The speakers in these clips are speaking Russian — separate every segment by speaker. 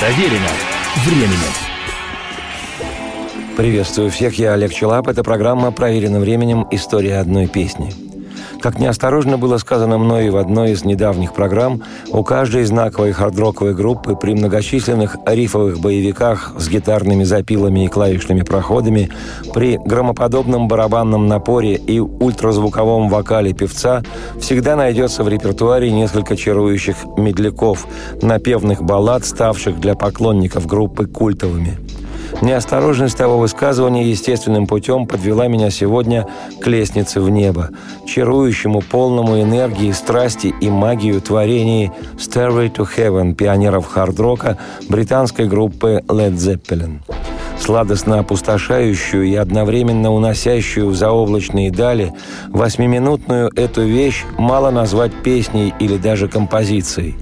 Speaker 1: Проверено временем.
Speaker 2: Приветствую всех, я Олег Челап. Это программа «Проверено временем. История одной песни». Как неосторожно было сказано мной в одной из недавних программ, у каждой знаковой хардроковой группы при многочисленных рифовых боевиках с гитарными запилами и клавишными проходами, при громоподобном барабанном напоре и ультразвуковом вокале певца всегда найдется в репертуаре несколько чарующих медляков, напевных баллад, ставших для поклонников группы культовыми – Неосторожность того высказывания естественным путем подвела меня сегодня к лестнице в небо, чарующему полному энергии, страсти и магию творении «Stairway to Heaven» пионеров хард-рока британской группы Led Zeppelin сладостно опустошающую и одновременно уносящую в заоблачные дали, восьмиминутную эту вещь мало назвать песней или даже композицией.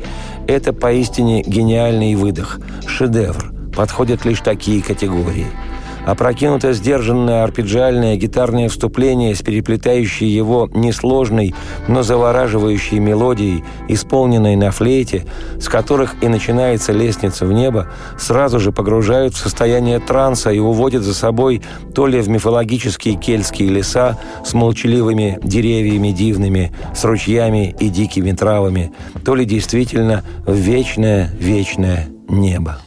Speaker 2: Это поистине гениальный выдох, шедевр – подходят лишь такие категории. Опрокинуто сдержанное арпеджиальное гитарное вступление с переплетающей его несложной, но завораживающей мелодией, исполненной на флейте, с которых и начинается лестница в небо, сразу же погружают в состояние транса и уводят за собой то ли в мифологические кельтские леса с молчаливыми деревьями дивными, с ручьями и дикими травами, то ли действительно в вечное-вечное небо.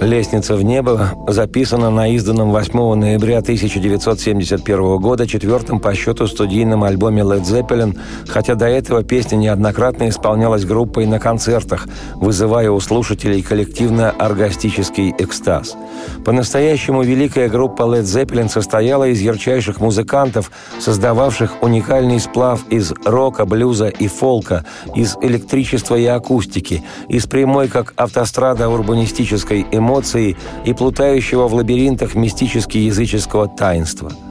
Speaker 2: «Лестница в небо» записана на изданном 8 ноября 1971 года четвертом по счету студийном альбоме Led Zeppelin, хотя до этого песня неоднократно исполнялась группой на концертах, вызывая у слушателей коллективно-оргастический экстаз. По-настоящему великая группа Led Zeppelin состояла из ярчайших музыкантов, создававших уникальный сплав из рока, блюза и фолка, из электричества и акустики, из прямой, как автострада урбанистической эмоции, эмоций и плутающего в лабиринтах мистически-языческого таинства –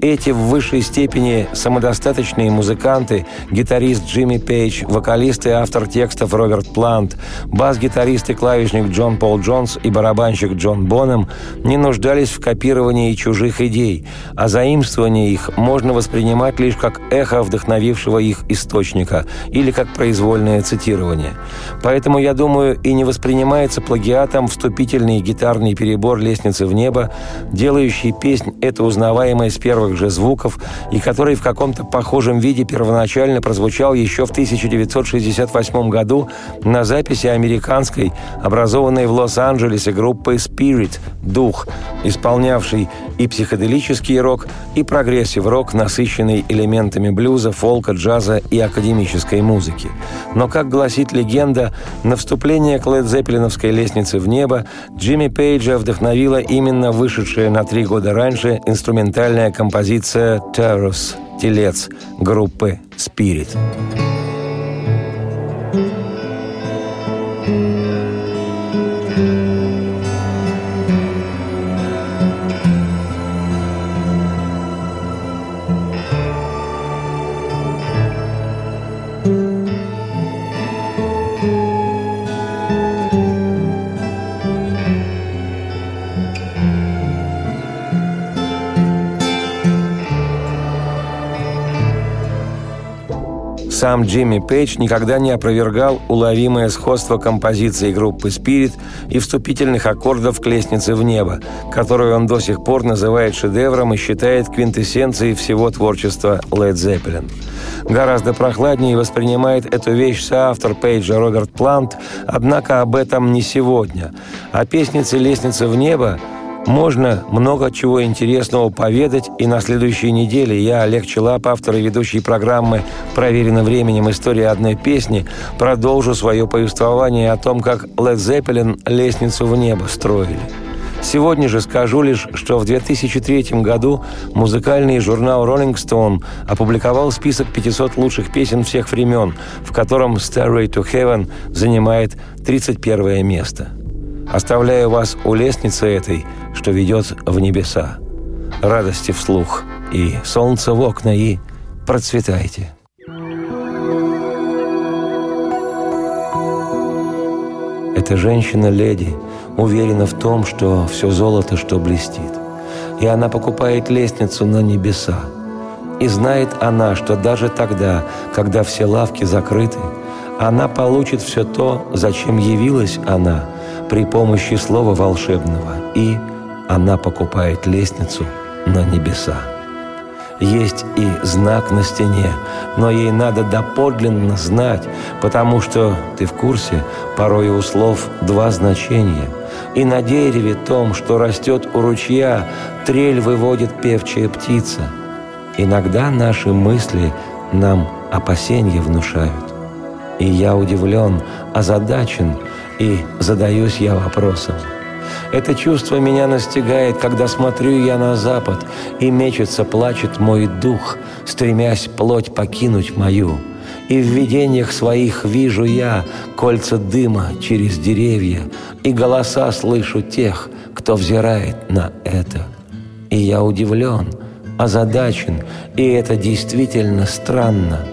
Speaker 2: эти в высшей степени самодостаточные музыканты, гитарист Джимми Пейдж, вокалист и автор текстов Роберт Плант, бас-гитарист и клавишник Джон Пол Джонс и барабанщик Джон Бонем не нуждались в копировании чужих идей, а заимствование их можно воспринимать лишь как эхо вдохновившего их источника или как произвольное цитирование. Поэтому, я думаю, и не воспринимается плагиатом вступительный гитарный перебор «Лестницы в небо», делающий песнь эту узнаваемой с первых первых же звуков и который в каком-то похожем виде первоначально прозвучал еще в 1968 году на записи американской, образованной в Лос-Анджелесе группы Spirit «Дух», исполнявшей и психоделический рок, и прогрессив-рок, насыщенный элементами блюза, фолка, джаза и академической музыки. Но, как гласит легенда, на вступление к Лед Зеппелиновской лестнице в небо Джимми Пейджа вдохновила именно вышедшая на три года раньше инструментальная композиция композиция «Terrors» – «Телец» группы «Spirit». Сам Джимми Пейдж никогда не опровергал уловимое сходство композиции группы «Спирит» и вступительных аккордов к лестнице в небо, которую он до сих пор называет шедевром и считает квинтэссенцией всего творчества Led Zeppelin. Гораздо прохладнее воспринимает эту вещь соавтор Пейджа Роберт Плант, однако об этом не сегодня. О песнице «Лестница в небо» Можно много чего интересного поведать, и на следующей неделе я, Олег Челап, автор и ведущий программы «Проверено временем. История одной песни», продолжу свое повествование о том, как Led Zeppelin лестницу в небо строили. Сегодня же скажу лишь, что в 2003 году музыкальный журнал Rolling Stone опубликовал список 500 лучших песен всех времен, в котором «Stairway to Heaven» занимает 31 место – Оставляю вас у лестницы этой, что ведет в небеса. Радости вслух и солнце в окна, и процветайте. Эта женщина-леди уверена в том, что все золото, что блестит. И она покупает лестницу на небеса. И знает она, что даже тогда, когда все лавки закрыты, она получит все то, зачем явилась она – при помощи слова волшебного, и она покупает лестницу на небеса. Есть и знак на стене, но ей надо доподлинно знать, потому что, ты в курсе, порой у слов два значения. И на дереве том, что растет у ручья, трель выводит певчая птица. Иногда наши мысли нам опасения внушают. И я удивлен, озадачен, и задаюсь я вопросом. Это чувство меня настигает, когда смотрю я на запад, и мечется, плачет мой дух, стремясь плоть покинуть мою. И в видениях своих вижу я кольца дыма через деревья, и голоса слышу тех, кто взирает на это. И я удивлен, озадачен, и это действительно странно.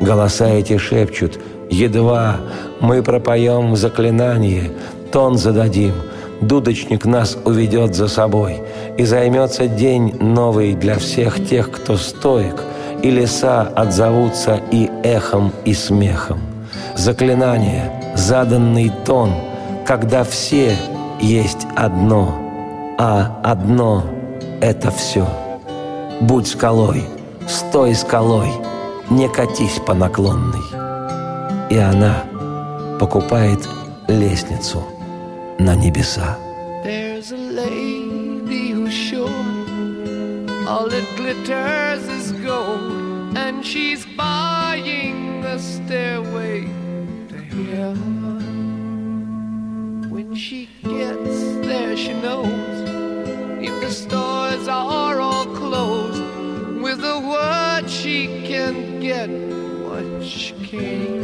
Speaker 2: Голоса эти шепчут – Едва мы пропоем заклинание, тон зададим, дудочник нас уведет за собой, и займется день новый для всех тех, кто стоек, и леса отзовутся и эхом, и смехом. Заклинание, заданный тон, когда все есть одно, а одно — это все. Будь скалой, стой скалой, не катись по наклонной и она покупает лестницу на небеса. There's a lady who's sure all that glitters is gold, and she's buying a stairway to heaven. When she gets there, she knows if the stores are all closed, with a word she can get what she came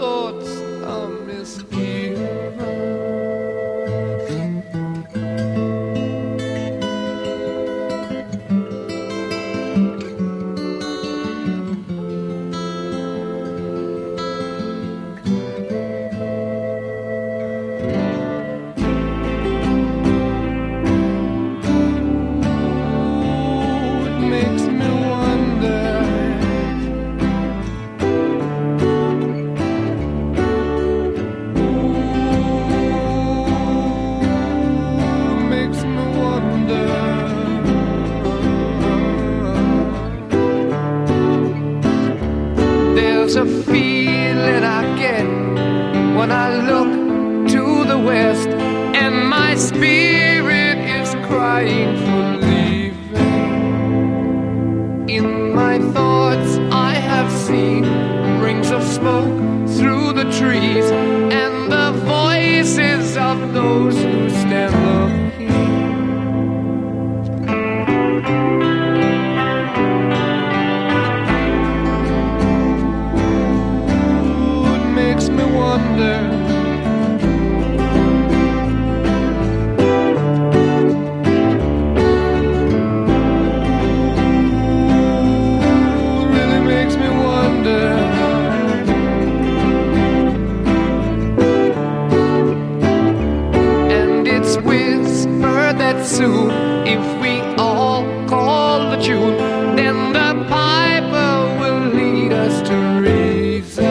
Speaker 2: It's
Speaker 3: a feeling I get when I
Speaker 2: look
Speaker 3: to the west,
Speaker 2: and
Speaker 3: my spirit is crying for. If we all call the tune. Then the piper will lead us to reason,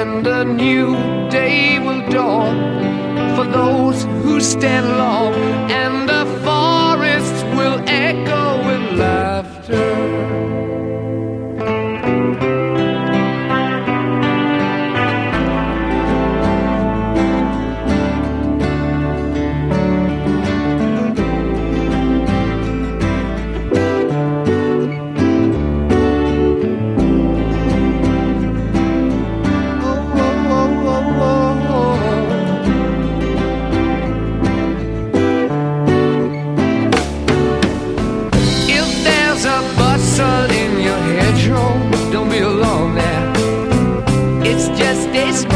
Speaker 3: and a new day will dawn for those who stand long,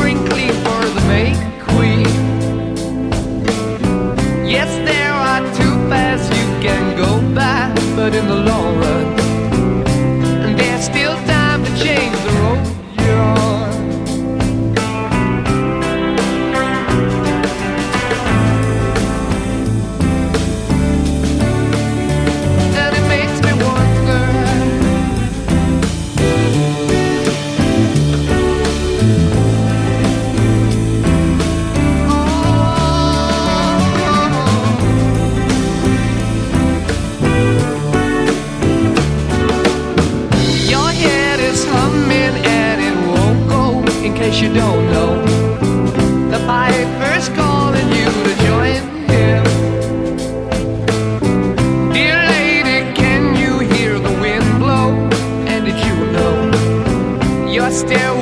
Speaker 3: Spring clean. still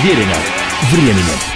Speaker 1: Проверено временем.